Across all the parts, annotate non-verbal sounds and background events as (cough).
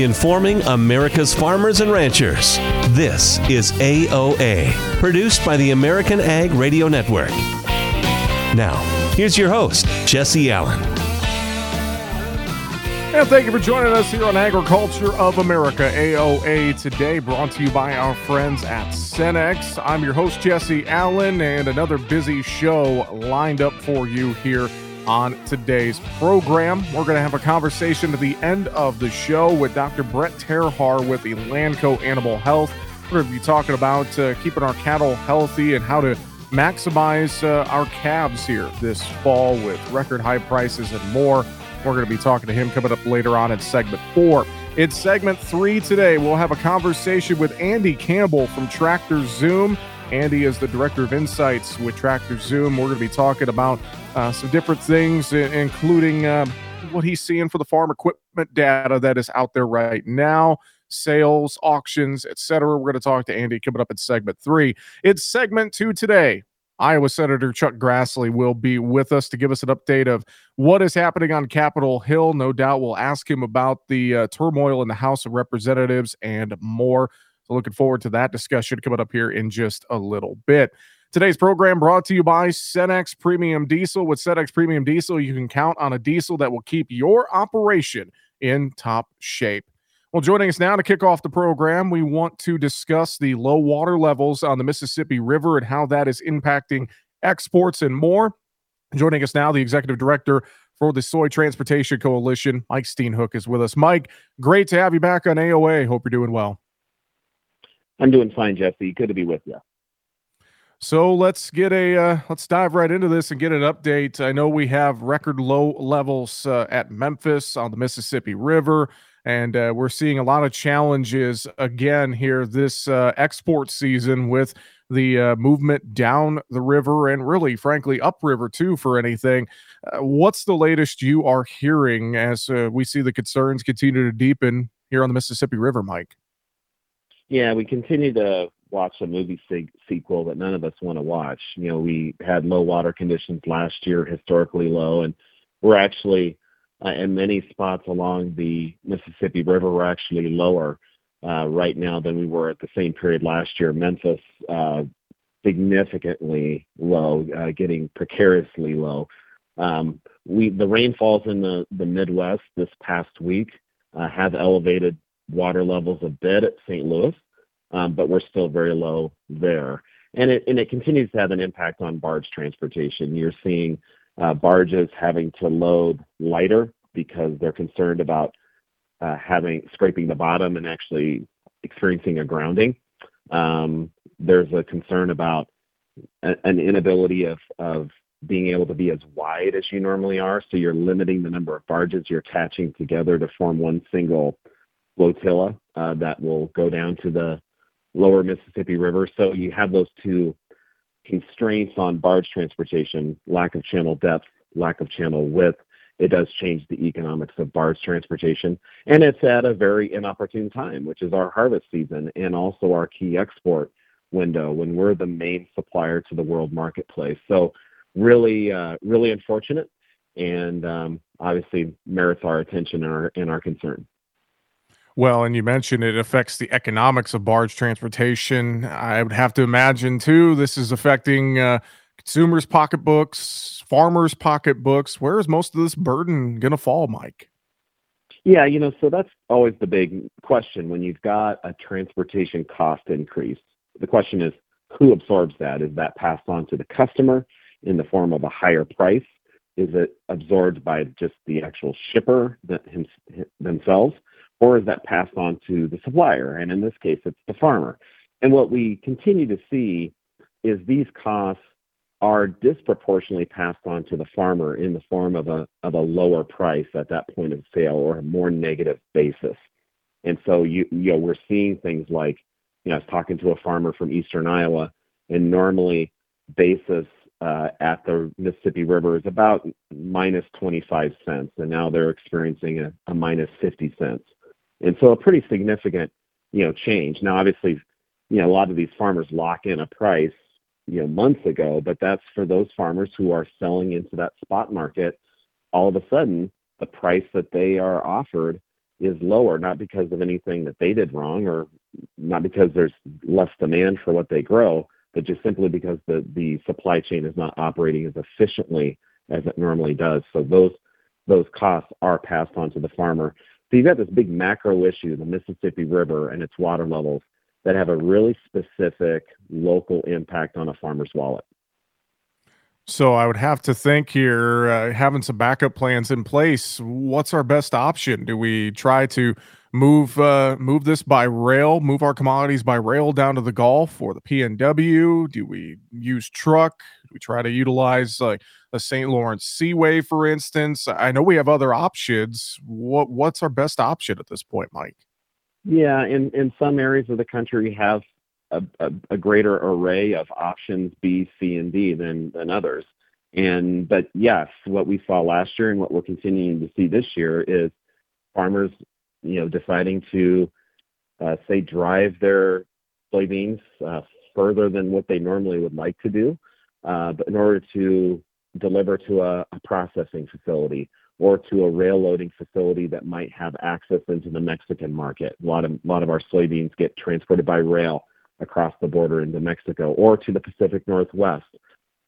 informing America's farmers and ranchers. This is AOA, produced by the American Ag Radio Network. Now, here's your host, Jesse Allen. And thank you for joining us here on Agriculture of America, AOA today, brought to you by our friends at Cenex. I'm your host, Jesse Allen, and another busy show lined up for you here on today's program. We're going to have a conversation at the end of the show with Dr. Brett Terhaar with Elanco Animal Health. We're going to be talking about uh, keeping our cattle healthy and how to maximize uh, our calves here this fall with record high prices and more. We're going to be talking to him coming up later on in segment four. In segment three today, we'll have a conversation with Andy Campbell from Tractor Zoom. Andy is the director of insights with Tractor Zoom. We're going to be talking about uh, some different things, including uh, what he's seeing for the farm equipment data that is out there right now, sales, auctions, etc. We're going to talk to Andy coming up in segment three. It's segment two today. Iowa Senator Chuck Grassley will be with us to give us an update of what is happening on Capitol Hill. No doubt we'll ask him about the uh, turmoil in the House of Representatives and more. So, looking forward to that discussion coming up here in just a little bit. Today's program brought to you by Cenex Premium Diesel. With Cenex Premium Diesel, you can count on a diesel that will keep your operation in top shape. Well, joining us now to kick off the program, we want to discuss the low water levels on the Mississippi River and how that is impacting exports and more. Joining us now, the executive director for the Soy Transportation Coalition, Mike Steenhoek, is with us. Mike, great to have you back on AOA. Hope you're doing well. I'm doing fine, Jesse. Good to be with you. So let's get a uh, let's dive right into this and get an update. I know we have record low levels uh, at Memphis on the Mississippi River, and uh, we're seeing a lot of challenges again here this uh, export season with the uh, movement down the river and really, frankly, upriver too for anything. Uh, what's the latest you are hearing as we see the concerns continue to deepen here on the Mississippi River, Mike? Yeah, we continue to watch a movie se- sequel that none of us want to watch. You know, we had low water conditions last year, historically low, and we're actually uh, in many spots along the Mississippi River, we're actually lower uh, right now than we were at the same period last year. Memphis, uh, significantly low, uh, getting precariously low. Um, we the rainfalls in the the Midwest this past week uh, have elevated water levels a bit at St. Louis but we're still very low there. And it, continues to have an impact on barge transportation. You're seeing uh, barges having to load lighter because they're concerned about uh, having scraping the bottom and actually experiencing a grounding. Um, there's a concern about an inability of, of being able to be as wide as you normally are. So you're limiting the number of barges you're attaching together to form one single flotilla uh, that will go down to the lower Mississippi River. So you have those two constraints on barge transportation, lack of channel depth, lack of channel width. It does change the economics of barge transportation. And it's at a very inopportune time, which is our harvest season and also our key export window when we're the main supplier to the world marketplace. So really, uh, really unfortunate and um, obviously merits our attention and our, and our concern. Well, and you mentioned it affects the economics of barge transportation. I would have to imagine too. This is affecting uh, consumers' pocketbooks, farmers' pocketbooks. Where is most of this burden going to fall, Mike? Yeah, you know, so that's always the big question when you've got a transportation cost increase. The question is, who absorbs that? Is that passed on to the customer in the form of a higher price? Is it absorbed by just the actual shipper that him, themselves? Or is that passed on to the supplier? And in this case, it's the farmer. And what we continue to see is these costs are disproportionately passed on to the farmer in the form of a of a lower price at that point of sale or a more negative basis. And so you you know we're seeing things like you know I was talking to a farmer from eastern Iowa, and normally basis uh, at the Mississippi River is about minus 25 cents, and now they're experiencing a, a minus 50 cents. And so a pretty significant, you know, change. Now, obviously, you know, a lot of these farmers lock in a price, you know, months ago, but that's for those farmers who are selling into that spot market. All of a sudden, the price that they are offered is lower, not because of anything that they did wrong or not because there's less demand for what they grow, but just simply because the, the supply chain is not operating as efficiently as it normally does. So those those costs are passed on to the farmer. So you've got this big macro issue, the Mississippi River and its water levels, that have a really specific local impact on a farmer's wallet. So I would have to think here, uh, having some backup plans in place. What's our best option? Do we try to move uh, move this by rail, move our commodities by rail down to the Gulf or the PNW? Do we use truck? Do we try to utilize like a St. Lawrence Seaway, for instance? I know we have other options. What what's our best option at this point, Mike? Yeah, in in some areas of the country, have a, a, a greater array of options B, C, and D than than others. And but yes, what we saw last year and what we're continuing to see this year is farmers, you know, deciding to uh, say drive their soybeans uh, further than what they normally would like to do, uh, but in order to deliver to a, processing facility or to a rail loading facility that might have access into the Mexican market. A lot of a lot of our soybeans get transported by rail across the border into Mexico or to the Pacific Northwest,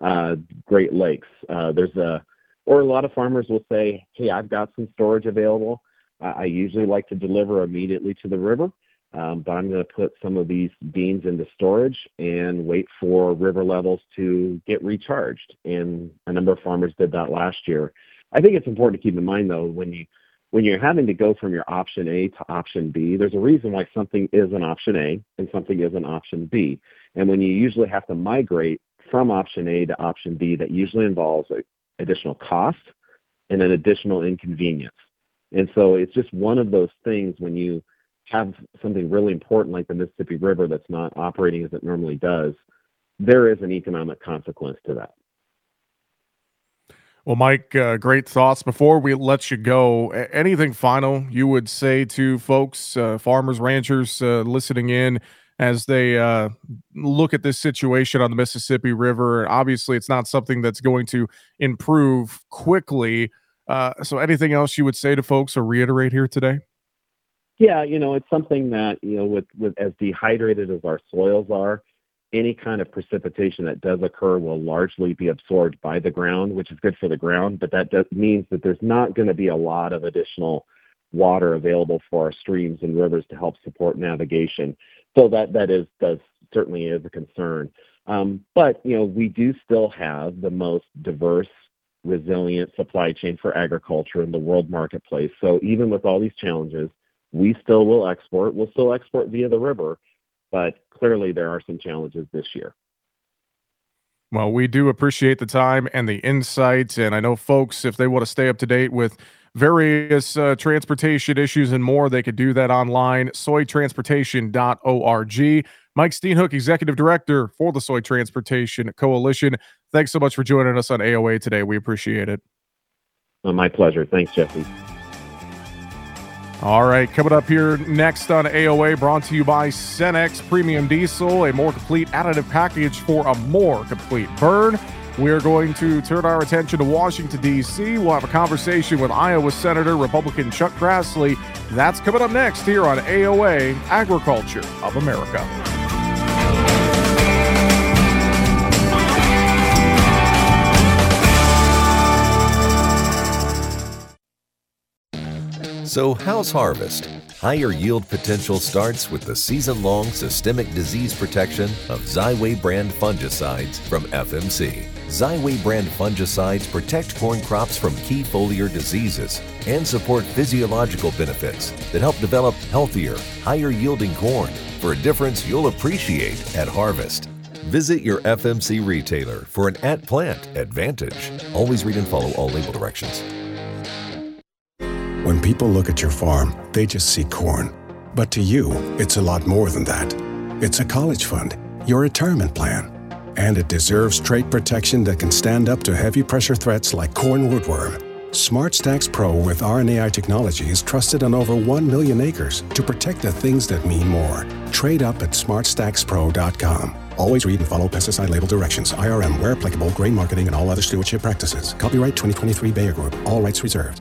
uh, Great Lakes. Uh, there's a, or a lot of farmers will say, hey, I've got some storage available. I usually like to deliver immediately to the river, um, but I'm going to put some of these beans into storage and wait for river levels to get recharged. And a number of farmers did that last year. I think it's important to keep in mind, though, when you when you're having to go from your option A to option B, there's a reason why something is an option A and something is an option B. And when you usually have to migrate from option A to option B, that usually involves additional cost and an additional inconvenience. And so it's just one of those things when you have something really important like the Mississippi River that's not operating as it normally does, there is an economic consequence to that. Well, Mike, uh, great thoughts. Before we let you go, anything final you would say to folks, uh, farmers, ranchers uh, listening in as they uh, look at this situation on the Mississippi River? Obviously, it's not something that's going to improve quickly. Uh, so, anything else you would say to folks or reiterate here today? Yeah, you know, it's something that you know, with as dehydrated as our soils are, any kind of precipitation that does occur will largely be absorbed by the ground, which is good for the ground, but that means that there's not going to be a lot of additional water available for our streams and rivers to help support navigation. So that that is does certainly is a concern. Um, but you know we do still have the most diverse, resilient supply chain for agriculture in the world marketplace. So even with all these challenges, we still will export. We'll still export via the river, but clearly there are some challenges this year. Well, we do appreciate the time and the insights. And I know folks, if they want to stay up to date with various uh, transportation issues and more, they could do that online, soytransportation.org. Mike Steenhoek, Executive Director for the Soy Transportation Coalition. Thanks so much for joining us on AOA today. We appreciate it. Well, my pleasure. Thanks, Jesse. All right, coming up here next on AOA, brought to you by Cenex Premium Diesel, a more complete additive package for a more complete burn. We're going to turn our attention to Washington, D.C. We'll have a conversation with Iowa Senator Republican Chuck Grassley. That's coming up next here on AOA Agriculture of America. So, how's harvest? Higher yield potential starts with the season long systemic disease protection of Xyway brand fungicides from FMC. Xyway brand fungicides protect corn crops from key foliar diseases and support physiological benefits that help develop healthier, higher yielding corn for a difference you'll appreciate at harvest. Visit your FMC retailer for an at plant advantage. Always read and follow all label directions. People look at your farm, they just see corn. But to you, it's a lot more than that. It's a college fund, your retirement plan, and it deserves trait protection that can stand up to heavy pressure threats like corn rootworm. SmartStax Pro with RNAi technology is trusted on over 1 million acres to protect the things that mean more. Trade up at smartstaxpro.com. Always read and follow pesticide label directions. IRM where applicable, grain marketing and all other stewardship practices. Copyright 2023 Bayer Group. All rights reserved.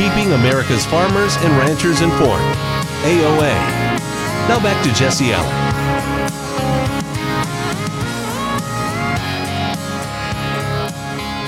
Keeping America's farmers and ranchers informed. AOA. Now back to Jesse Allen.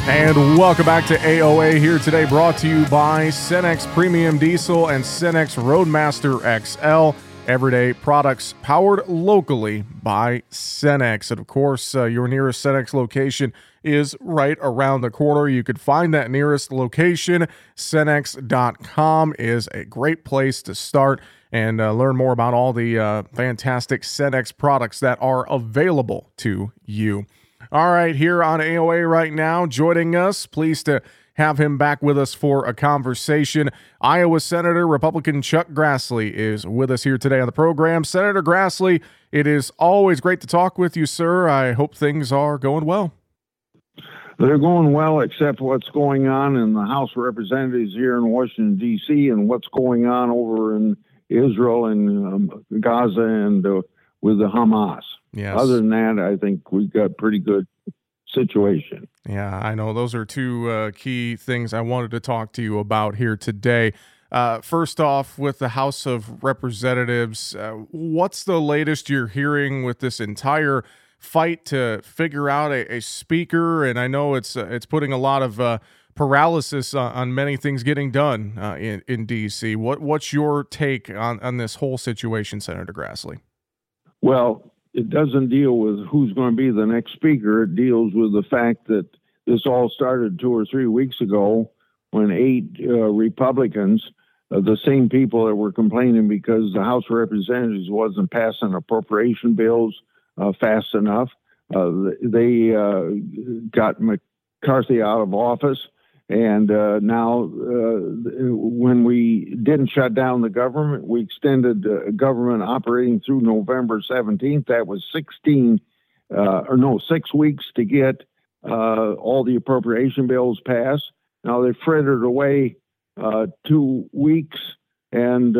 And welcome back to AOA here today, brought to you by Cenex Premium Diesel and Cenex Roadmaster XL. Everyday products powered locally by Cenex. And of course, uh, your nearest Cenex location is right around the corner. You could find that nearest location. Cenex.com is a great place to start and uh, learn more about all the uh, fantastic Cenex products that are available to you. All right, here on AOA right now, joining us, pleased to have him back with us for a conversation. Iowa Senator Republican Chuck Grassley is with us here today on the program. Senator Grassley, it is always great to talk with you, sir. I hope things are going well. They're going well, except what's going on in the House of Representatives here in Washington, D.C., and what's going on over in Israel and um, Gaza and uh, with the Hamas. Yes. Other than that, I think we've got pretty good situation. Yeah, I know. Those are two uh, key things I wanted to talk to you about here today. Uh, first off, with the House of Representatives, uh, what's the latest you're hearing with this entire fight to figure out a, a speaker? And I know it's uh, it's putting a lot of uh, paralysis on, on, many things getting done uh, in in DC. What what's your take on on this whole situation, Senator Grassley? Well, it doesn't deal with who's going to be the next speaker. It deals with the fact that this all started two or three weeks ago when eight uh, Republicans, uh, the same people that were complaining because the House of Representatives wasn't passing appropriation bills uh, fast enough, uh, they uh, got McCarthy out of office and uh, now, uh, when we didn't shut down the government, we extended uh, government operating through November 17th. That was 16, uh, or no, six weeks to get uh, all the appropriation bills passed. Now they frittered away uh, two weeks and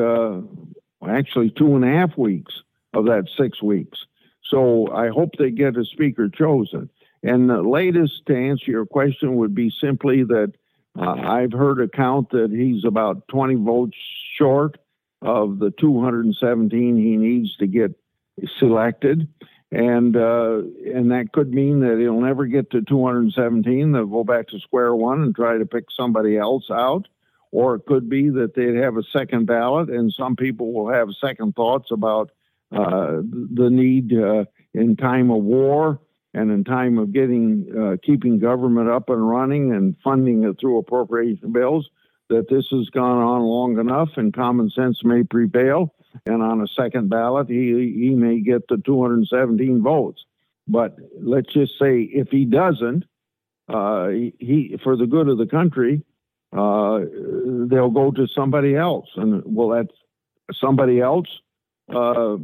actually two and a half weeks of that six weeks. So I hope they get a speaker chosen. And the latest to answer your question would be simply that uh, I've heard a count that he's about 20 votes short of the 217 he needs to get selected. And uh, and that could mean that he'll never get to 217. They'll go back to square one and try to pick somebody else out. Or it could be that they'd have a second ballot, and some people will have second thoughts about the need uh, in time of war and in time of getting uh, keeping government up and running and funding it through appropriation bills, that this has gone on long enough and common sense may prevail. And on a second ballot, he he may get the 217 votes. But let's just say if he doesn't, uh, he for the good of the country, uh, they'll go to somebody else, and will that somebody else uh,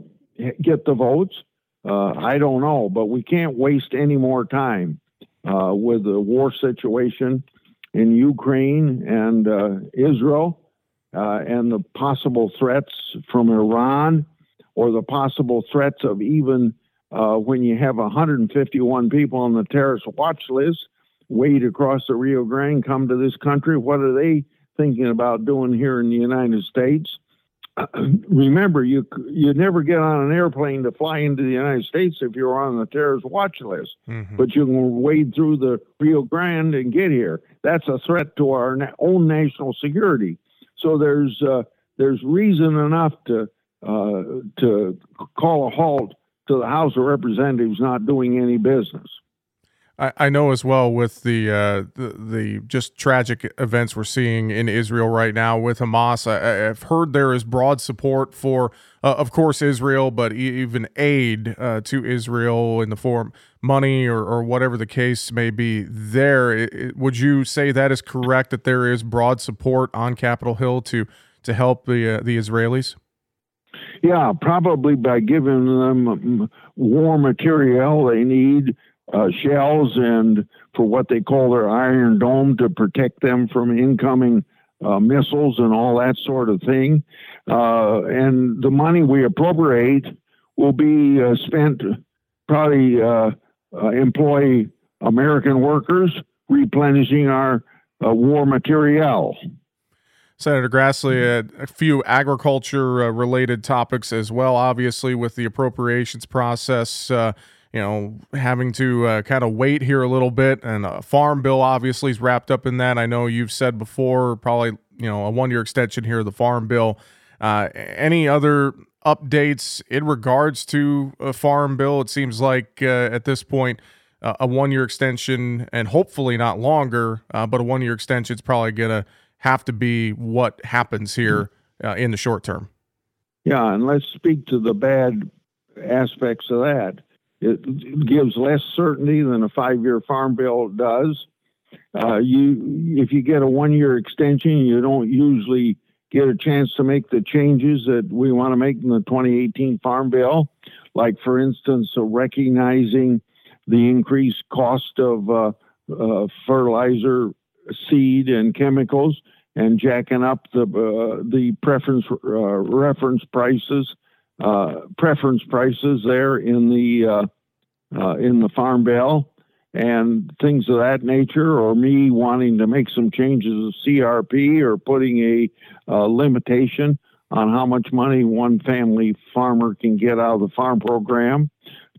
get the votes? Uh, I don't know, but we can't waste any more time uh, with the war situation in Ukraine and uh, Israel, and the possible threats from Iran, or the possible threats of even when you have 151 people on the terrorist watch list wade across the Rio Grande, come to this country. What are they thinking about doing here in the United States? Remember, you you never get on an airplane to fly into the United States if you're on the terrorist watch list, mm-hmm. but you can wade through the Rio Grande and get here. That's a threat to our na- own national security. So there's uh, there's reason enough to uh, to call a halt to the House of Representatives not doing any business. I, I know as well with the, uh, the, the just tragic events we're seeing in Israel right now with Hamas. I, have heard there is broad support for, uh, of course, Israel, but even aid uh, to Israel in the form money or, or whatever the case may be. There, it, it, would you say that is correct? That there is broad support on Capitol Hill to to help the uh, the Israelis. Yeah, probably by giving them war material they need uh, shells and for what they call their Iron Dome to protect them from incoming uh, missiles and all that sort of thing. Uh, and the money we appropriate will be uh, spent probably uh, uh, employ American workers replenishing our war material. Senator Grassley, a, few agriculture related topics as well, obviously, with the appropriations process. Uh, you know, having to uh, kind of wait here a little bit. And a farm bill obviously is wrapped up in that. I know you've said before, probably, you know, a one year extension here the farm bill. Uh, any other updates in regards to a farm bill? It seems like uh, at this point, uh, a one year extension and hopefully not longer, uh, but a one year extension is probably going to have to be what happens here uh, in the short term. Yeah, and let's speak to the bad aspects of that. It gives less certainty than a five-year farm bill does. Uh, you, if you get a one-year extension, you don't usually get a chance to make the changes that we want to make in the 2018 farm bill, like for instance, uh, recognizing the increased cost of uh, uh fertilizer, seed, and chemicals, and jacking up the uh, the preference uh, reference prices preference prices there in the uh, uh, in the farm bill and things of that nature, or me wanting to make some changes of CRP or putting a uh, limitation on how much money one family farmer can get out of the farm program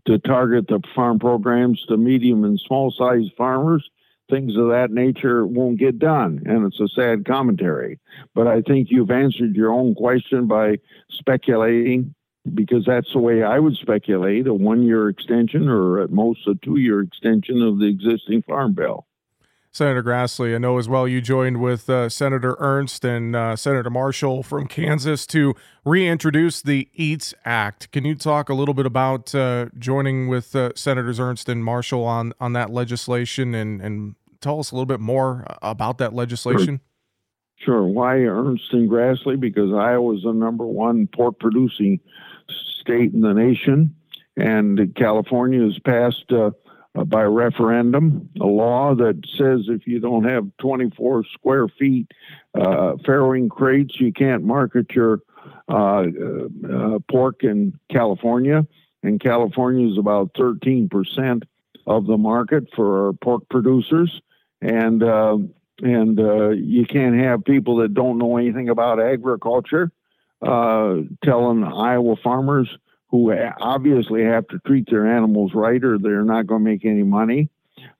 to target the farm programs to medium and small sized farmers things of that nature won't get done. And it's a sad commentary. But I think you've answered your own question by speculating because that's the way I would speculate a one year extension or at most a two year extension of the existing farm bill. Senator Grassley, I know as well you joined with uh, Senator Ernst and uh, Senator Marshall from (laughs) Kansas to reintroduce the EATS Act. Can you talk a little bit about uh, joining with uh, Senators Ernst and Marshall on, on that legislation and, and tell us a little bit more about that legislation? Sure. sure. Why Ernst and Grassley? Because Iowa is the number one pork producing state in the nation. And California has passed uh, uh, by referendum a law that says if you don't have 24 square feet uh, farrowing crates, you can't market your uh, uh, pork in California. And California is about 13% of the market for pork producers. And uh, and you can't have people that don't know anything about agriculture uh, telling Iowa farmers who obviously have to treat their animals right or they're not going to make any money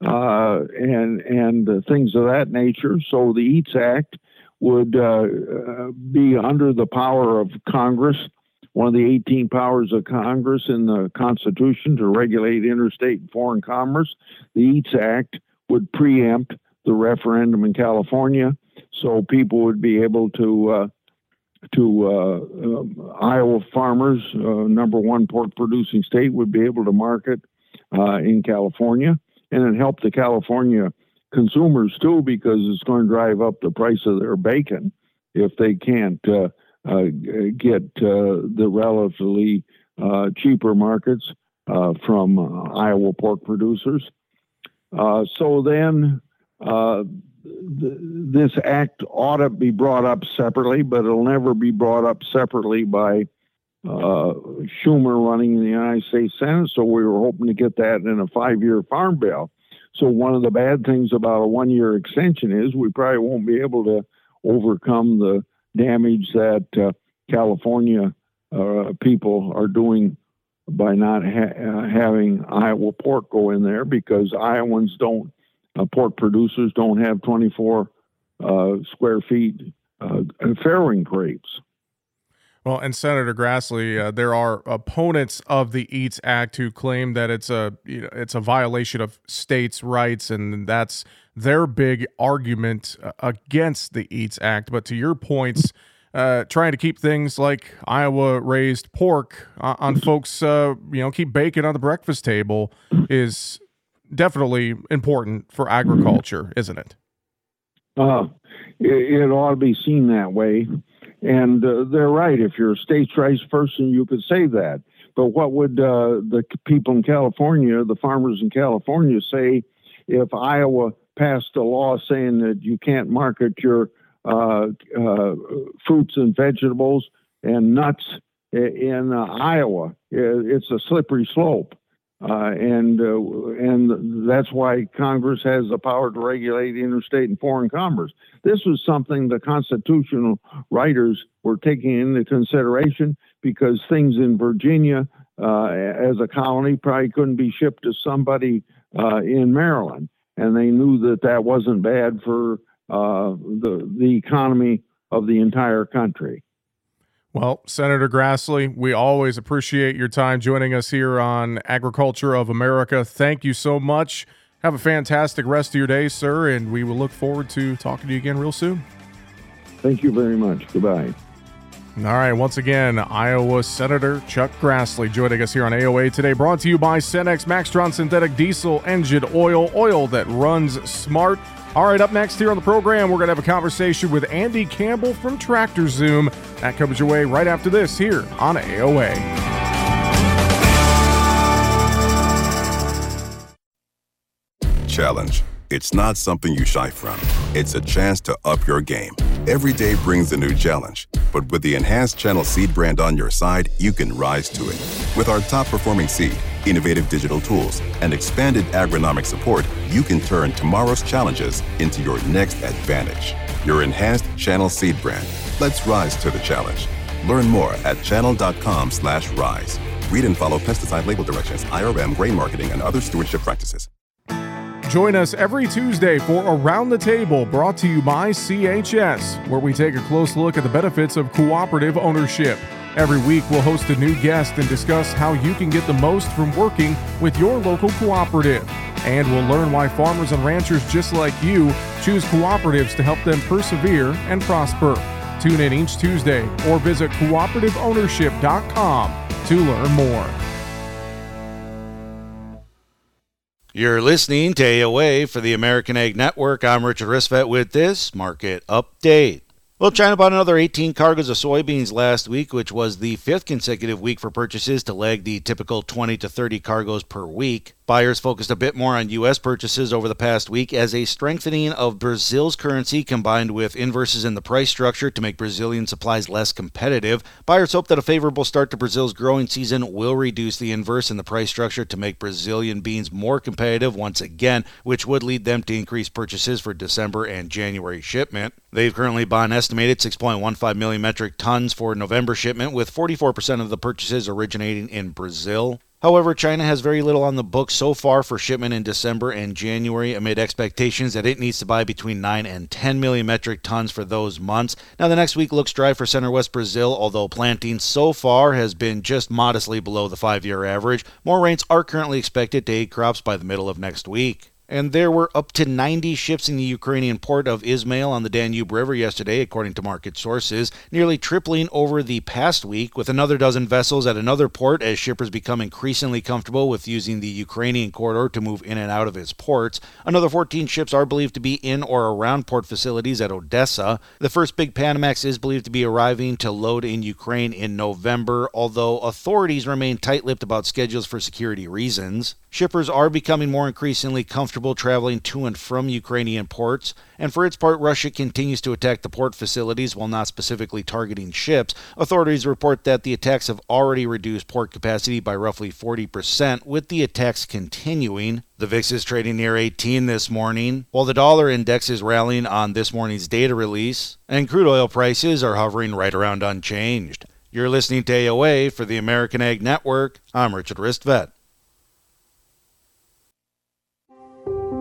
uh, and and uh, things of that nature. So the EATS Act would uh, be under the power of Congress one of the 18 powers of Congress in the Constitution to regulate interstate and foreign commerce. The EATS Act would preempt the referendum in California, so people would be able to uh, to uh, uh, Iowa farmers, uh, number one pork producing state, would be able to market uh, in California, and it helped the California consumers too because it's going to drive up the price of their bacon if they can't uh, uh, get the relatively cheaper markets from Iowa pork producers. so then this act ought to be brought up separately, but it'll never be brought up separately by uh, Schumer running in the United States Senate. So we were hoping to get that in a five year farm bill. So one of the bad things about a one year extension is we probably won't be able to overcome the damage that uh, California uh, people are doing by not ha- uh, having Iowa pork go in there because Iowans don't uh, pork producers don't have 24 uh, square feet uh, farrowing crates. Well, and Senator Grassley, uh, there are opponents of the EATS Act who claim that it's a you know, it's a violation of states' rights, and that's their big argument uh, against the EATS Act. But to your points, uh, trying to keep things like Iowa raised pork on folks, you know, keep bacon on the breakfast table is definitely important for agriculture, isn't it? Uh, it, it ought to be seen that way. And uh, they're right. If you're a states' rights person, you could say that. But what would uh, the people in California, the farmers in California, say if Iowa passed a law saying that you can't market your uh, uh fruits and vegetables and nuts in uh, Iowa? It's a slippery slope. Uh, and uh, and that's why Congress has the power to regulate interstate and foreign commerce. This was something the constitutional writers were taking into consideration because things in Virginia uh, as a colony probably couldn't be shipped to somebody uh, in Maryland, and they knew that that wasn't bad for uh, the the economy of the entire country. Well, Senator Grassley, we always appreciate your time joining us here on Agriculture of America. Thank you so much. Have a fantastic rest of your day, sir, and we will look forward to talking to you again real soon. Thank you very much. Goodbye. All right, once again, Iowa Senator Chuck Grassley joining us here on AOA today, brought to you by Cenex Maxtron Synthetic Diesel Engine Oil, oil that runs smart. All right, up next here on the program, we're going to have a conversation with Andy Campbell from Tractor Zoom. That comes your way right after this here on AOA. Challenge. It's not something you shy from. It's a chance to up your game. Every day brings a new challenge, but with the enhanced Channel Seed brand on your side, you can rise to it. With our top performing seed, innovative digital tools, and expanded agronomic support, you can turn tomorrow's challenges into your next advantage. Your enhanced Channel Seed brand. Let's rise to the challenge. Learn more at channel.com slash rise. Read and follow pesticide label directions, IRM, grain marketing, and other stewardship practices. Join us every Tuesday for Around the Table, brought to you by CHS, where we take a close look at the benefits of cooperative ownership. Every week, we'll host a new guest and discuss how you can get the most from working with your local cooperative. And we'll learn why farmers and ranchers just like you choose cooperatives to help them persevere and prosper. Tune in each Tuesday or visit cooperativeownership.com to learn more. You're listening to AOA for the American Ag Network. I'm Richard Ristvet with this market update. Well, China bought another 18 cargoes of soybeans last week, which was the fifth consecutive week for purchases to lag the typical 20 to 30 cargoes per week. Buyers focused a bit more on U.S. purchases over the past week as a strengthening of Brazil's currency combined with inverses in the price structure to make Brazilian supplies less competitive. Buyers hope that a favorable start to Brazil's growing season will reduce the inverse in the price structure to make Brazilian beans more competitive once again, which would lead them to increase purchases for December and January shipment. They've currently bought an estimated 6.15 million metric tons for November shipment, with 44% of the purchases originating in Brazil. However, China has very little on the books so far for shipment in December and January amid expectations that it needs to buy between 9 and 10 million metric tons for those months. Now, the next week looks dry for center west Brazil, although planting so far has been just modestly below the five year average. More rains are currently expected to aid crops by the middle of next week and there were up to 90 ships in the Ukrainian port of Izmail on the Danube River yesterday, according to market sources, nearly tripling over the past week, with another dozen vessels at another port as shippers become increasingly comfortable with using the Ukrainian corridor to move in and out of its ports. Another 14 ships are believed to be in or around port facilities at Odessa. The first big Panamax is believed to be arriving to load in Ukraine in November, although authorities remain tight lipped about schedules for security reasons. Shippers are becoming more increasingly comfortable traveling to and from Ukrainian ports, and for its part, Russia continues to attack the port facilities while not specifically targeting ships. Authorities report that the attacks have already reduced port capacity by roughly 40%, with the attacks continuing. The VIX is trading near 18 this morning, while the dollar index is rallying on this morning's data release, and crude oil prices are hovering right around unchanged. You're listening to AOA for the American Ag Network. I'm Richard Ristvet.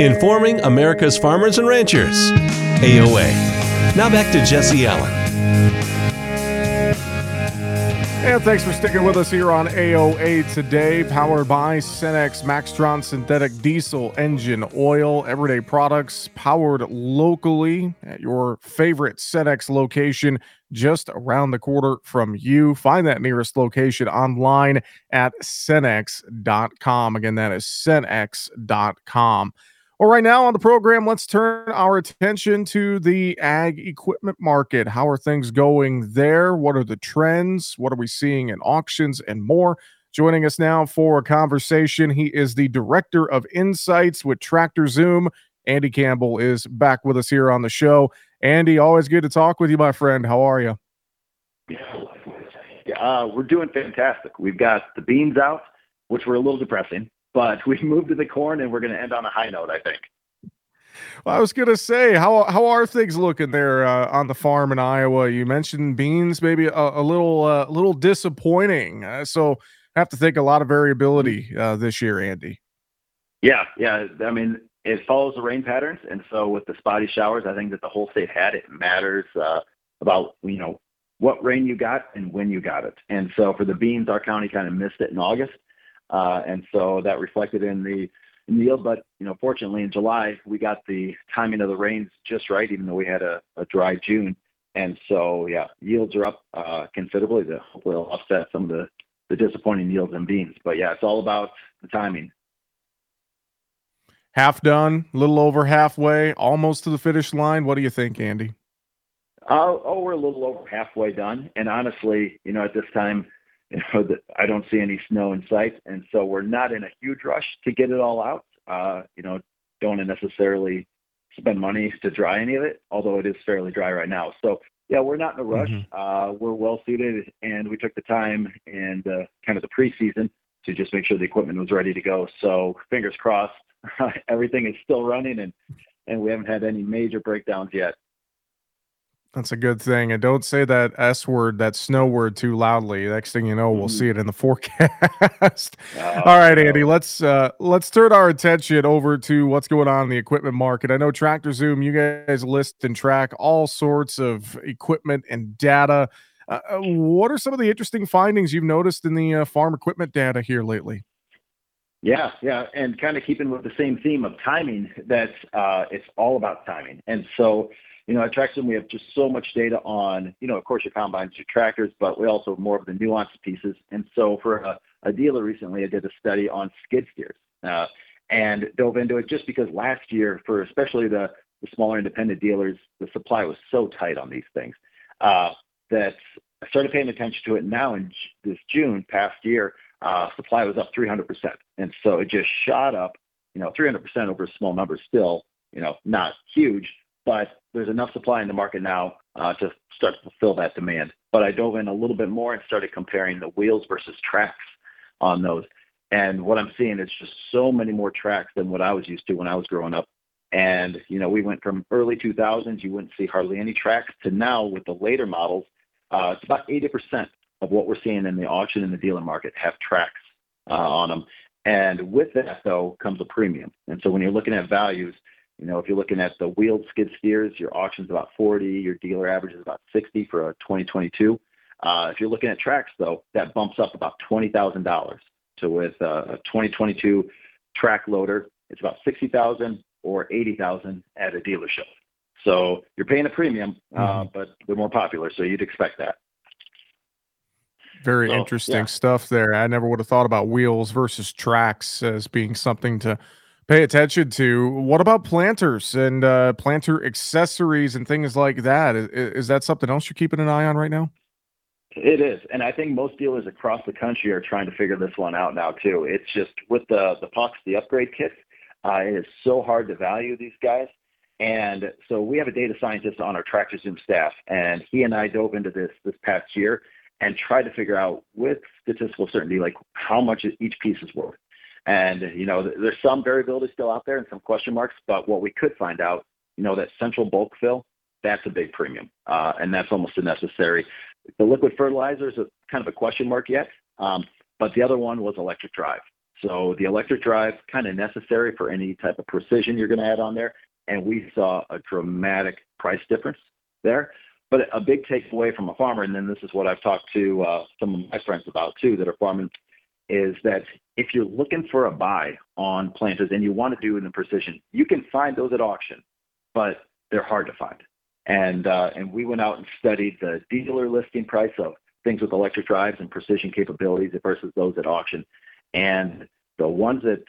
Informing America's farmers and ranchers. AOA. Now back to Jesse Allen. And thanks for sticking with us here on AOA today, powered by Cenex Maxtron Synthetic Diesel Engine Oil, everyday products powered locally at your favorite Cenex location just around the corner from you. Find that nearest location online at Cenex.com. Again, that is Cenex.com. Well, right now on the program, let's turn our attention to the ag equipment market. How are things going there? What are the trends? What are we seeing in auctions and more? Joining us now for a conversation, he is the Director of Insights with Tractor Zoom. Andy Campbell is back with us here on the show. Andy, always good to talk with you, my friend. How are you? Uh, we're doing fantastic. We've got the beans out, which were a little depressing, but (laughs) we moved to the corn, and we're going to end on a high note, I think. Well, I was going to say, how how are things looking there uh, on the farm in Iowa? You mentioned beans, maybe a, a little uh, little disappointing. Uh, so I have to think a lot of variability uh, this year, Andy. Yeah, yeah. I mean, it follows the rain patterns, and so with the spotty showers, I think that the whole state had it matters uh, about you know what rain you got and when you got it. And so for the beans, our county kind of missed it in August, uh, and so that reflected in the in the yield. But you know, fortunately, in July we got the timing of the rains just right, even though we had a, a dry June. And so yeah, yields are up uh, considerably. To hopefully offset some of the the disappointing yields in beans. But yeah, it's all about the timing half done, a little over halfway, almost to the finish line. What do you think, Andy? Uh, oh, we're a little over halfway done. And honestly, you know, at this time, (laughs) you know, I don't see any snow in sight, and so we're not in a huge rush to get it all out. Uh, you know, don't necessarily spend money to dry any of it, although it is fairly dry right now. So yeah, we're not in a rush. Mm-hmm. Uh, we're well suited, and we took the time and uh, kind of the preseason to just make sure the equipment was ready to go. So fingers crossed, (laughs) everything is still running and and we haven't had any major breakdowns yet. That's a good thing. And don't say that S word, that snow word too loudly. Next thing you know, we'll see it in the forecast. Oh, (laughs) All right, Andy, let's uh let's turn our attention over to what's going on in the equipment market. I know Tractor Zoom, you guys list and track all sorts of equipment and data. Uh, uh, what are some of the interesting findings you've noticed in the uh, farm equipment data here lately? Yeah, yeah, and kind of keeping with the same theme of timing, that uh, it's all about timing. And so, you know, at Tractor we have just so much data on, you know, of course, your combines, your tractors, but we also have more of the nuanced pieces. And so, for a, a dealer recently, I did a study on skid steers uh, and dove into it just because last year, for especially the, the smaller independent dealers, the supply was so tight on these things uh, that I started paying attention to it now in this June past year. Uh, supply was up 300%. And so it just shot up, you know, 300% over a small number still, you know, not huge, but there's enough supply in the market now uh, to start to fulfill that demand. But I dove in a little bit more and started comparing the wheels versus tracks on those. And what I'm seeing is just so many more tracks than what I was used to when I was growing up. And, you know, we went from early 2000s, you wouldn't see hardly any tracks, to now with the later models, uh, it's about 80% of what we're seeing in the auction and the dealer market have tracks uh, on them. And with that, though, comes a premium. And so when you're looking at values, you know, if you're looking at the wheeled skid steers, your auction's about 40, your dealer average is about 60 for a 2022. Uh, if you're looking at tracks, though, that bumps up about $20,000. So with a 2022 track loader, it's about 60,000 or 80,000 at a dealership. So you're paying a premium, uh, Mm-hmm. but they're more popular, so you'd expect that. Very So, interesting yeah. stuff there. I never would have thought about wheels versus tracks as being something to pay attention to. What about planters and uh, planter accessories and things like that? Is, is that something else you're keeping an eye on right now? It is, and I think most dealers across the country are trying to figure this one out now too. It's just with the the pucks, the upgrade kits, uh, it is so hard to value these guys. And so we have a data scientist on our Tractor Zoom staff, and he and I dove into this this past year and try to figure out with statistical certainty like how much each piece is worth. And you know, there's some variability still out there and some question marks, but what we could find out, you know, that central bulk fill, that's a big premium, uh, and that's almost a necessary. The liquid fertilizer is a, kind of a question mark yet, um, but the other one was electric drive. So the electric drive kind of necessary for any type of precision you're going to add on there, and we saw a dramatic price difference there. But a big takeaway from a farmer, and then this is what I've talked to uh, some of my friends about too that are farming, is that if you're looking for a buy on planters and you want to do it in precision, you can find those at auction, but they're hard to find. And uh, and we went out and studied the dealer listing price of things with electric drives and precision capabilities versus those at auction. And the ones that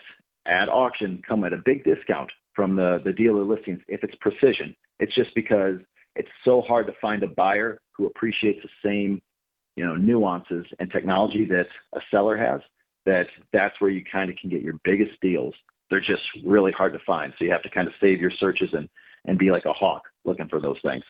at auction come at a big discount from the, the dealer listings if it's precision. It's just because it's so hard to find a buyer who appreciates the same you know nuances and technology that a seller has that that's where you kind of can get your biggest deals they're just really hard to find so you have to kind of save your searches and and be like a hawk looking for those things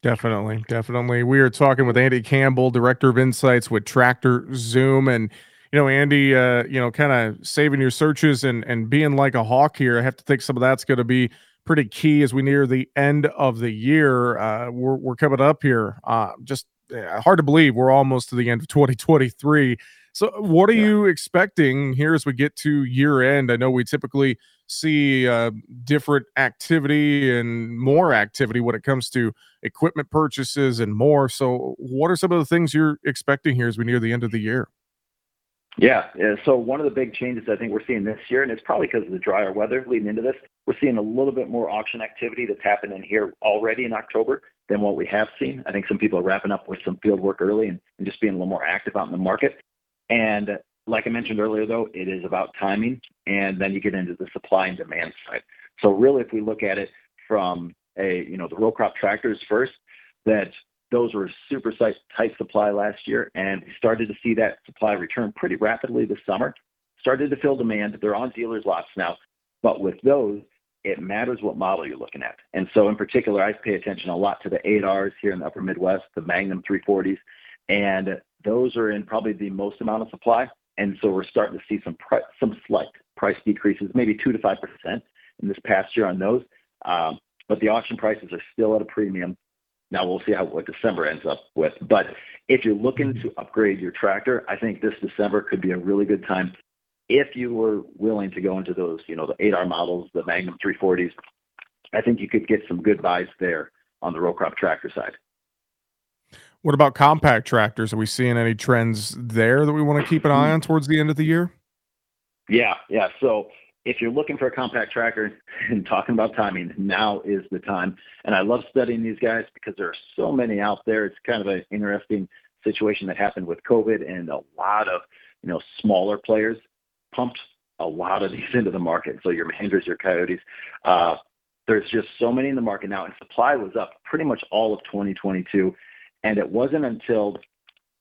Definitely, definitely. We are talking with Andy Campbell, Director of Insights with Tractor Zoom, and you know, Andy, uh, you know, kind of saving your searches and and being like a hawk here. I have to think some of that's going to be pretty key as we near the end of the year. Uh, we're we're coming up here. Uh, just uh, hard to believe we're almost to the end of 2023. So, what are you expecting here as we get to year end? I know we typically see uh, different activity and more activity when it comes to equipment purchases and more. So, what are some of the things you're expecting here as we near the end of the year? Yeah. So one of the big changes I think we're seeing this year, and it's probably because of the drier weather leading into this, we're seeing a little bit more auction activity that's happening here already in October than what we have seen. I think some people are wrapping up with some field work early and, and just being a little more active out in the market. And like I mentioned earlier, though, it is about timing, and then you get into the supply and demand side. So really, if we look at it from a you know the row crop tractors first, that those were super tight, supply last year, and we started to see that supply return pretty rapidly this summer. Started to fill demand. They're on dealers' lots now, but with those, it matters what model you're looking at. And so, in particular, I pay attention a lot to the 8Rs here in the Upper Midwest, the Magnum 340s, and those are in probably the most amount of supply. And so, we're starting to see some some slight price decreases, maybe two to five percent in this past year on those. Um, but the auction prices are still at a premium. Now we'll see how what December ends up with. But if you're looking mm-hmm. to upgrade your tractor, I think this December could be a really good time if you were willing to go into those, you know, the 8R models, the Magnum 340s. I think you could get some good buys there on the row crop tractor side. What about compact tractors? Are we seeing any trends there that we want to keep an eye (clears throat) on towards the end of the year? Yeah, yeah. So if you're looking for a compact tracker (laughs) and talking about timing, now is the time. And I love studying these guys because there are so many out there. It's kind of an interesting situation that happened with COVID and a lot of, you know, smaller players pumped a lot of (laughs) these into the market. So your Mahindras, your Kiotis, uh, there's just so many in the market now, and supply was up pretty much all of 2022. And it wasn't until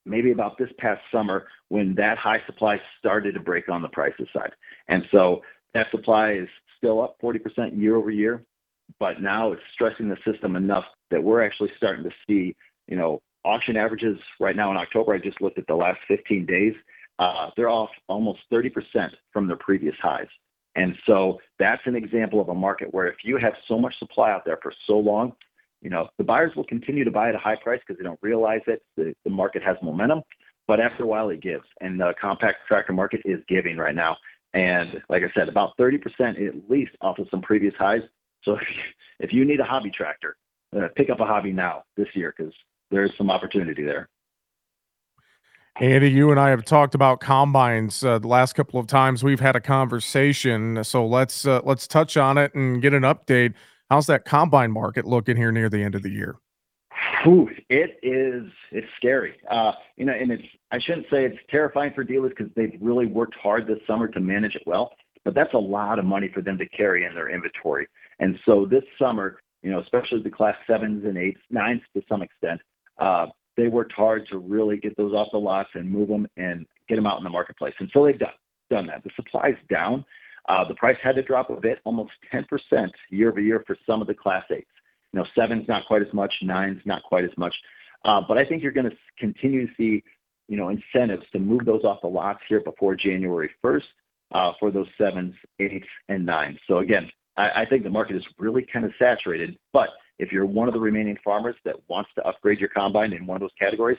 maybe about this past summer when that high supply started to break on the prices side. And so that supply is still up 40% year over year, but now it's stressing the system enough that we're actually starting to see, you know, auction averages right now in October. I just looked at the last 15 days. Uh, they're off almost 30% from their previous highs. And so that's an example of a market where if you have so much supply out there for so long, you know, the buyers will continue to buy at a high price because they don't realize it. The market has momentum, but after a while it gives. And the compact tractor market is giving right now. And like I said, about 30% at least off of some previous highs. So if you, if you need a hobby tractor, uh, pick up a hobby now this year because there's some opportunity there. Andy, you and I have talked about combines uh, the last couple of times we've had a conversation. So let's uh, let's touch on it and get an update. How's that combine market looking here near the end of the year? Ooh, it is it's scary. Uh, you know, and it's I shouldn't say it's terrifying for dealers because they've really worked hard this summer to manage it well. But that's a lot of money for them to carry in their inventory. And so this summer, you know, especially the class sevens and eights, nines to some extent, uh, they worked hard to really get those off the lots and move them and get them out in the marketplace. And so they've done done that. The supply's down. Uh, the price had to drop a bit, almost 10% year over year for some of the class eights. You know, sevens not quite as much, nines not quite as much. Uh, but I think you're to continue to see, you know, incentives to move those off the lots here before January 1st uh, for those sevens, eights, and nines. So again, I, think the market is really kind of saturated. But if you're one of the remaining farmers that wants to upgrade your combine in one of those categories,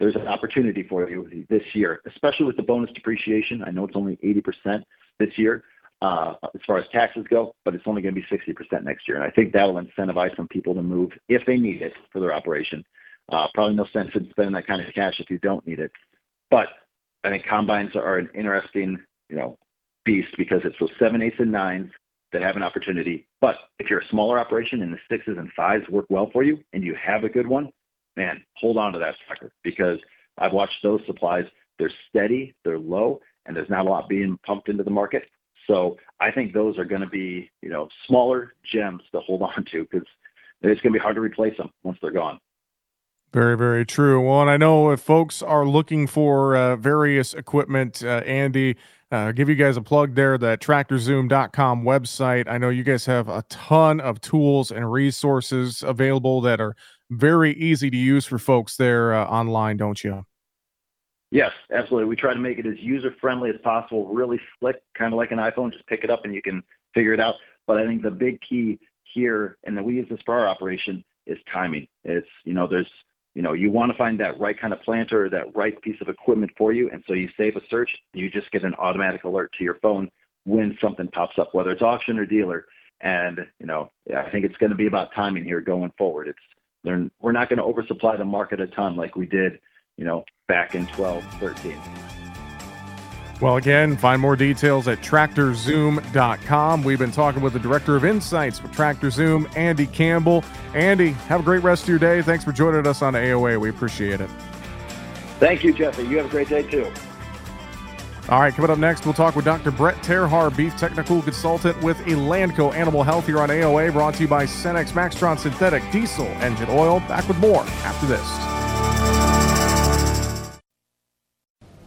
there's an opportunity for you this year, especially with the bonus depreciation. I know it's only 80% this year as far as taxes go, but it's only going to be 60% next year. And I think that'll incentivize some people to move if they need it for their operation. Uh, probably no sense in spending that kind of cash if you don't need it. But I think combines are an interesting, you know, beast because it's those seven, eights, and nines that have an opportunity. But if you're a smaller operation and the sixes and fives work well for you and you have a good one, man, hold on to that sucker because I've watched those supplies. They're steady, they're low, and there's not a lot being pumped into the market. So I think those are going to be, you know, smaller gems to hold (laughs) on to because it's going to be hard to replace them once they're gone. Very, very true. Well, and I know if folks are looking for uh, various equipment, uh, Andy, uh, give you guys a plug there, the tractorzoom.com website. I know you guys have a ton of tools and resources available that are very easy to use for folks there uh, online, don't you? Yes, absolutely. We try to make it as user friendly as possible, really slick, kind of like an iPhone. Just pick it up and you can figure it out. But I think the big key here, and that we use this for our operation, is timing. It's, you know, there's, you know, you want to find that right kind of planter that right piece of equipment for you. And so you save a search, you just get an automatic alert to your phone when something pops up, whether it's auction or dealer. And, you know, I think it's going to be about timing here going forward. It's, we're not going to oversupply the market a ton like we did you know, back in 12, 13. Well, again, find more details at tractorzoom.com. We've been talking with the Director of Insights with Tractor Zoom, Andy Campbell. Andy, have a great rest of your day. Thanks for joining us on AOA. We appreciate it. Thank you, Jesse. You have a great day, too. All right, coming up next, we'll talk with Dr. Brett Terhaar, Beef Technical Consultant with Elanco Animal Health here on AOA, brought to you by Cenex Maxtron Synthetic Diesel Engine Oil. Back with more after this.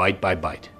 bite by bite.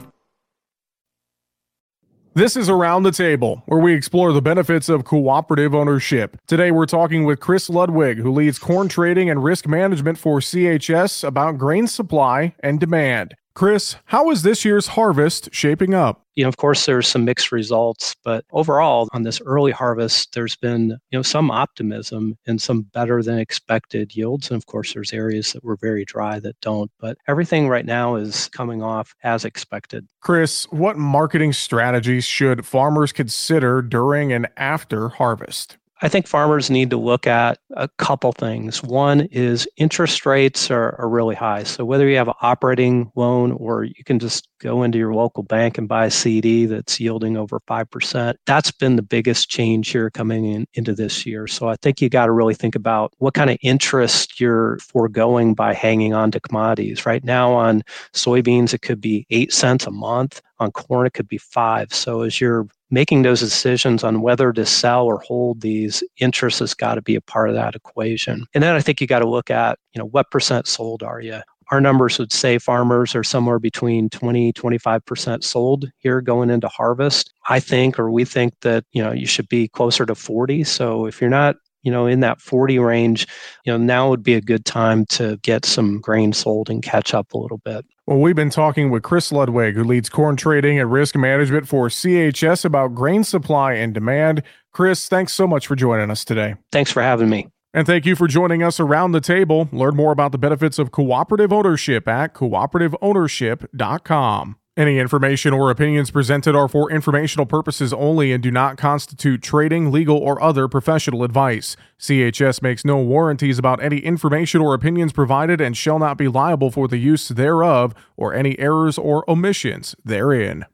This is Around the Table, where we explore the benefits of cooperative ownership. Today, we're talking with Chris Ludwig, who leads corn trading and risk management for CHS, about grain supply and demand. Chris, how is this year's harvest shaping up? You know, of course, there's some mixed results, but overall, on this early harvest, there's been you know some optimism and some better than expected yields. And of course, there's areas that were very dry that don't. But everything right now is coming off as expected. Chris, what marketing strategies should farmers consider during and after harvest? I think farmers need to look at a couple things. One is interest rates are, are really high. So whether you have an operating loan or you can just go into your local bank and buy a CD that's yielding over 5%, that's been the biggest change here coming in, into this year. So I think you got to really think about what kind of interest you're foregoing by hanging on to commodities. Right now on soybeans, it could be eight cents a month. On corn, it could be five. So as you're making those decisions on whether to sell or hold these interests has got to be a part of that equation. And then I think you got to look at, you know, what percent sold are you? Our numbers would say farmers are somewhere between 20, 25% sold here going into harvest. I think, or we think that, you know, you should be closer to 40. So if you're not you know in that 40 range you know now would be a good time to get some grain sold and catch up a little bit well, we've been talking with Chris Ludwig, who leads corn trading and risk management for CHS about grain supply and demand. Chris, thanks so much for joining us today. Thanks for having me. And thank you for joining us around the table. Learn more about the benefits of cooperative ownership at cooperativeownership.com. Any information or opinions presented are for informational purposes only and do not constitute trading, legal, or other professional advice. CHS makes no warranties about any information or opinions provided and shall not be liable for the use thereof or any errors or omissions therein.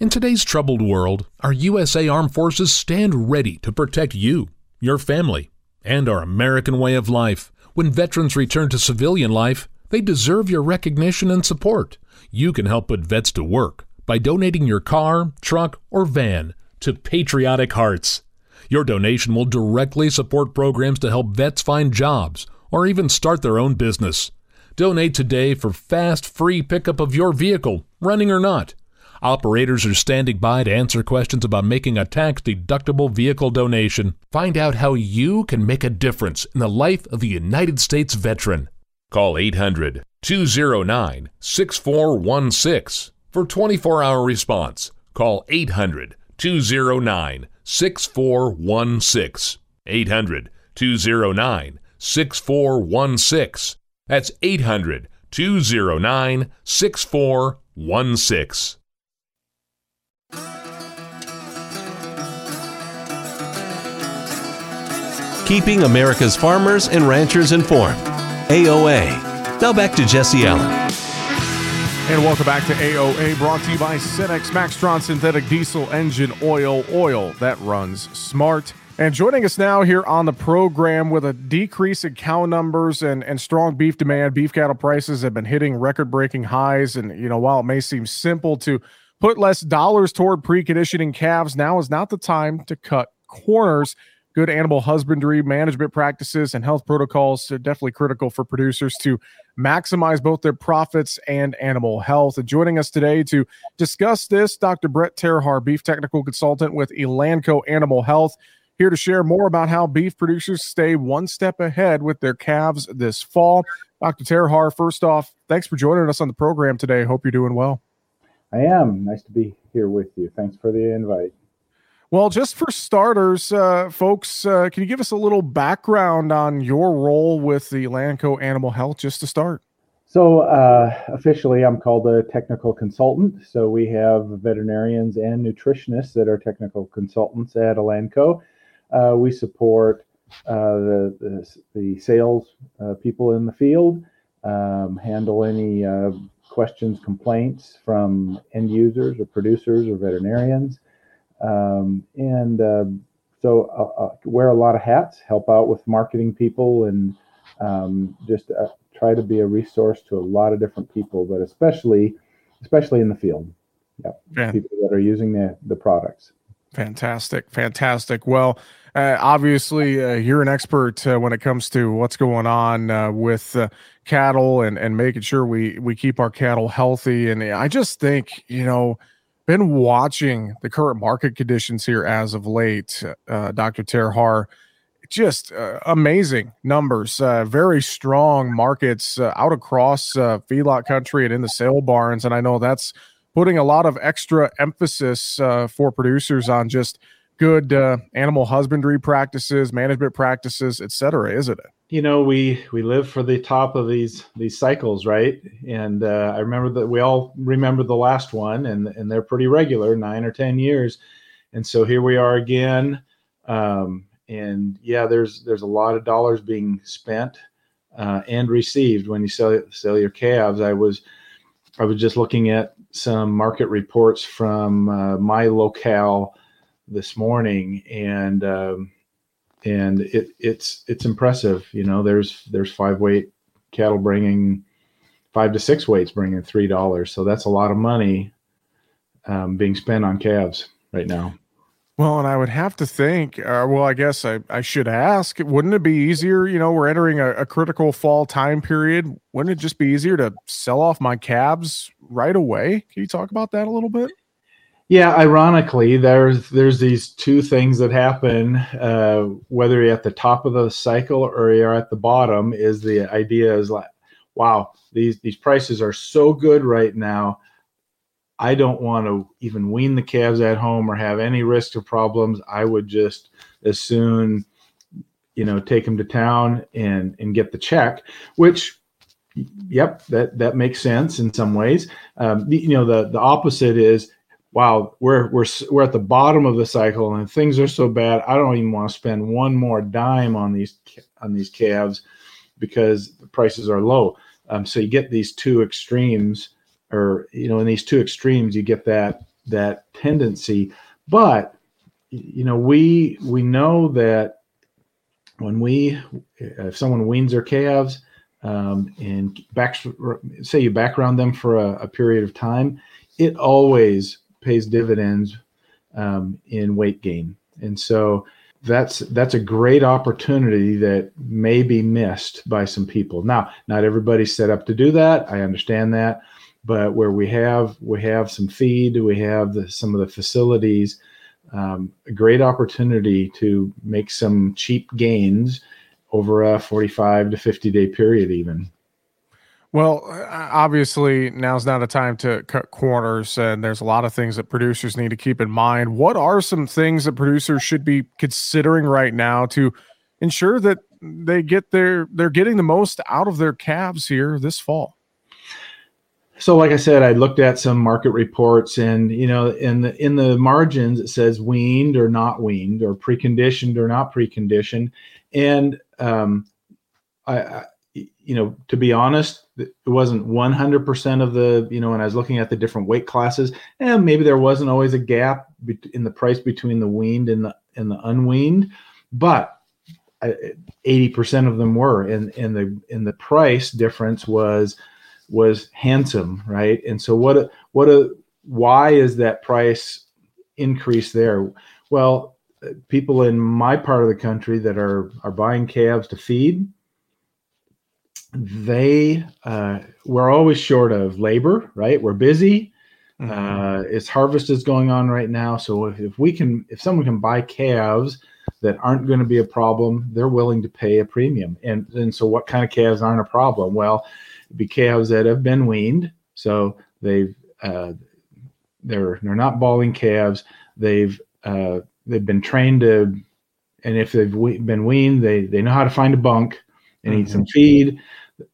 In today's troubled world, our USA Armed Forces stand ready to protect you, your family, and our American way of life. When veterans return to civilian life, they deserve your recognition and support. You can help put vets to work by donating your car, truck, or van to Patriotic Hearts. Your donation will directly support programs to help vets find jobs or even start their own business. Donate today for fast, free pickup of your vehicle, running or not. Operators are standing by to answer questions about making a tax deductible vehicle donation. Find out how you can make a difference in the life of a United States veteran. Call 800 209 6416 for 24 hour response. Call 800 209 6416. 800 209 6416. That's 800 209 6416. Keeping America's farmers and ranchers informed. AOA. Now back to Jesse Allen. And welcome back to AOA, brought to you by Cenex Maxtron Synthetic Diesel Engine Oil. Oil that runs smart. And joining us now here on the program with a decrease in cow numbers and, and strong beef demand, beef cattle prices have been hitting record breaking highs. And, you know, while it may seem simple to put less dollars toward preconditioning calves, now is not the time to cut corners. Good animal husbandry management practices and health protocols are definitely critical for producers to maximize both their profits and animal health. And joining us today to discuss this, Dr. Brett Terhaar, beef technical consultant with Elanco Animal Health here to share more about how beef producers stay one step ahead with their calves this fall. Dr. Terhaar, first off, thanks for joining us on the program today. Hope you're doing well. I am. Nice to be here with you. Thanks for the invite. Well, just for starters, uh, folks, uh, can you give us a little background on your role with the Elanco Animal Health just to start? So, uh, officially, I'm called a technical consultant. So, we have veterinarians and nutritionists that are technical consultants at Elanco. Uh, we support uh, the, the, the sales uh, people in the field, um, handle any questions, complaints from end users or producers or veterinarians. Um, and uh, so uh, uh, wear a lot of hats, help out with marketing people, and um, just uh, try to be a resource to a lot of different people, but especially especially in the field. Yep. Yeah. People that are using the, the products. Fantastic. Fantastic. Well, uh, obviously, uh, you're an expert uh, when it comes to what's going on uh, with uh, cattle and, and making sure we, we keep our cattle healthy. And I just think, you know, been watching the current market conditions here as of late, uh, Dr. Terhaar. Just uh, amazing numbers, uh, very strong markets uh, out across feedlot country and in the sale barns. And I know that's putting a lot of extra emphasis for producers on just – good uh, animal husbandry practices, management practices, etc. Isn't it? You know, we we live for the top of these these cycles, right? And uh, I remember that we all remember the last one, and and they're pretty regular, nine or ten years. And so here we are again. Um, and yeah, there's there's a lot of dollars being spent uh, and received when you sell sell your calves. I was I was just looking at some market reports from uh, my locale this morning, and um, and it, it's it's impressive. You know, there's there's five weight cattle bringing five to six weights bringing three dollars, so that's a lot of money um, being spent on calves right now. Well, and I would have to think, uh, well, I guess I, I should ask, wouldn't it be easier? You know, we're entering a, a, critical fall time period. Wouldn't it just be easier to sell off my calves right away? Can you talk about that a little bit? Yeah, ironically, there's there's these two things that happen. Uh, whether you're at the top of the cycle or you're at the bottom, is the idea is like, wow, these these prices are so good right now. I don't want to even wean the calves at home or have any risk of problems. I would just as soon, you know, take them to town and and get the check, which yep that that makes sense in some ways um, you know the the opposite is wow, we're we're we're at the bottom of the cycle and things are so bad. I don't even want to spend one more dime on these on these calves because the prices are low. Um, so you get these two extremes, or you know, in these two extremes, you get that that tendency. But you know, we we know that when we if someone weans their calves um, and back say you background them for a, a period of time, it always pays dividends um, in weight gain. And so that's that's a great opportunity that may be missed by some people. Now, not everybody's set up to do that. I understand that, but where we have we have some feed, we have the, some of the facilities, um, a great opportunity to make some cheap gains over a 45 to 50 day period, even. Well, obviously, now's not a time to cut corners, and there's a lot of things that producers need to keep in mind. What are some things that producers should be considering right now to ensure that they get their they're getting the most out of their calves here this fall? So, like I said, I looked at some market reports, and you know, in the in the margins it says weaned or not weaned, or preconditioned or not preconditioned, and um, I, you know, to be honest, it wasn't 100% of the, you know, when I was looking at the different weight classes, and maybe there wasn't always a gap in the price between the weaned and the and the unweaned, but 80% of them were, and and the and the price difference was was handsome, right? And so what a, what a why is that price increase there? Well, uh, people in my part of the country that are are buying calves to feed they uh, we're always short of labor right? We're busy. Mm-hmm. uh, it's harvest is going on right now. So if, if we can if someone can buy calves that aren't going to be a problem they're willing to pay a premium. And and so what kind of calves aren't a problem? Well be calves that have been weaned. So they've uh, they're they're not bawling calves. They've uh, they've been trained to and if they've we- been weaned they they know how to find a bunk and mm-hmm. eat some feed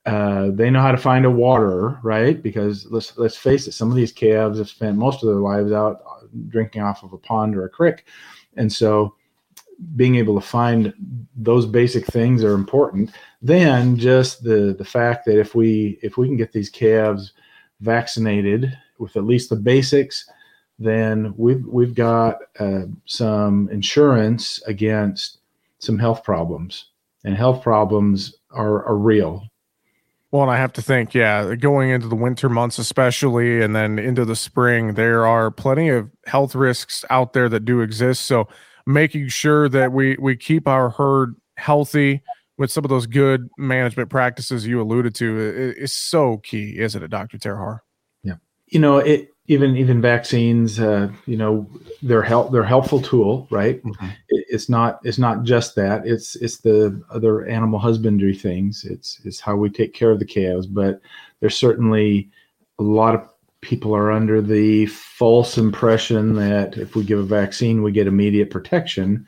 uh, they know how to find a water, right? Because let's let's face it, some of these calves have spent most of their lives out uh, drinking off of a pond or a creek, and so being able to find those basic things are important. Then just the the fact that if we if we can get these calves vaccinated with at least the basics, then we've we've got uh, some insurance against some health problems, and health problems are, are real. Well, and I have to think, yeah, going into the winter months, especially, and then into the spring, there are plenty of health risks out there that do exist. So, making sure that we we keep our herd healthy with some of those good management practices you alluded to is, so key, isn't it, Doctor Terhaar? Yeah, you know it even even vaccines uh, you know they're help they're helpful tool right? Mm-hmm. it, it's not it's not just that. It's it's the other animal husbandry things. It's it's how we take care of the calves but there's certainly a lot of people are under the false impression that if we give a vaccine we get immediate protection.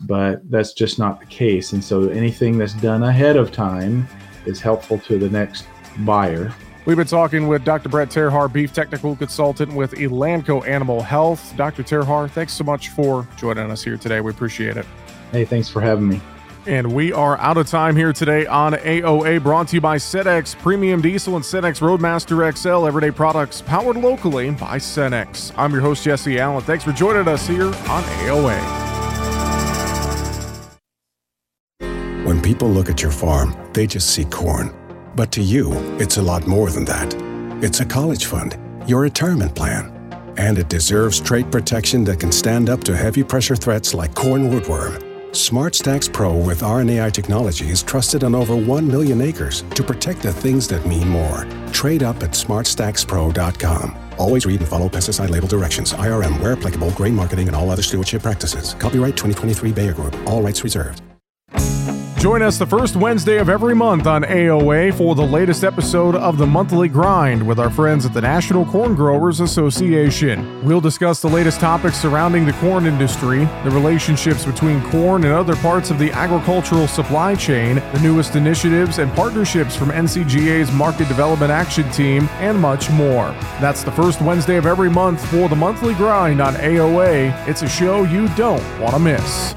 But that's just not the case. And so anything that's done ahead of time is helpful to the next buyer We've been talking with Dr. Brett Terhaar, beef technical consultant with Elanco Animal Health. Dr. Terhaar, thanks so much for joining us here today. We appreciate it. Hey, thanks for having me. And we are out of time here today on AOA, brought to you by Cenex Premium Diesel and Cenex Roadmaster XL Everyday Products, powered locally by Cenex. I'm your host, Jesse Allen. Thanks for joining us here on AOA. When people look at your farm, they just see corn. But to you, it's a lot more than that. It's a college fund, your retirement plan, and it deserves trait protection that can stand up to heavy pressure threats like corn rootworm. SmartStax Pro with RNAi technology is trusted on over 1 million acres to protect the things that mean more. Trade up at smartstaxpro.com. Always read and follow pesticide label directions. IRM, where applicable, grain marketing, and all other stewardship practices. Copyright 2023 Bayer Group. All rights reserved. Join us the first Wednesday of every month on AOA for the latest episode of the Monthly Grind with our friends at the National Corn Growers Association. We'll discuss the latest topics surrounding the corn industry, the relationships between corn and other parts of the agricultural supply chain, the newest initiatives and partnerships from NCGA's Market Development Action Team, and much more. That's the first Wednesday of every month for the Monthly Grind on AOA. It's a show you don't want to miss.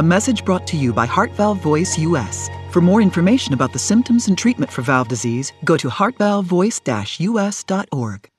A message brought to you by Heart Valve Voice US. For more information about the symptoms and treatment for valve disease, go to heartvalvevoice-us.org.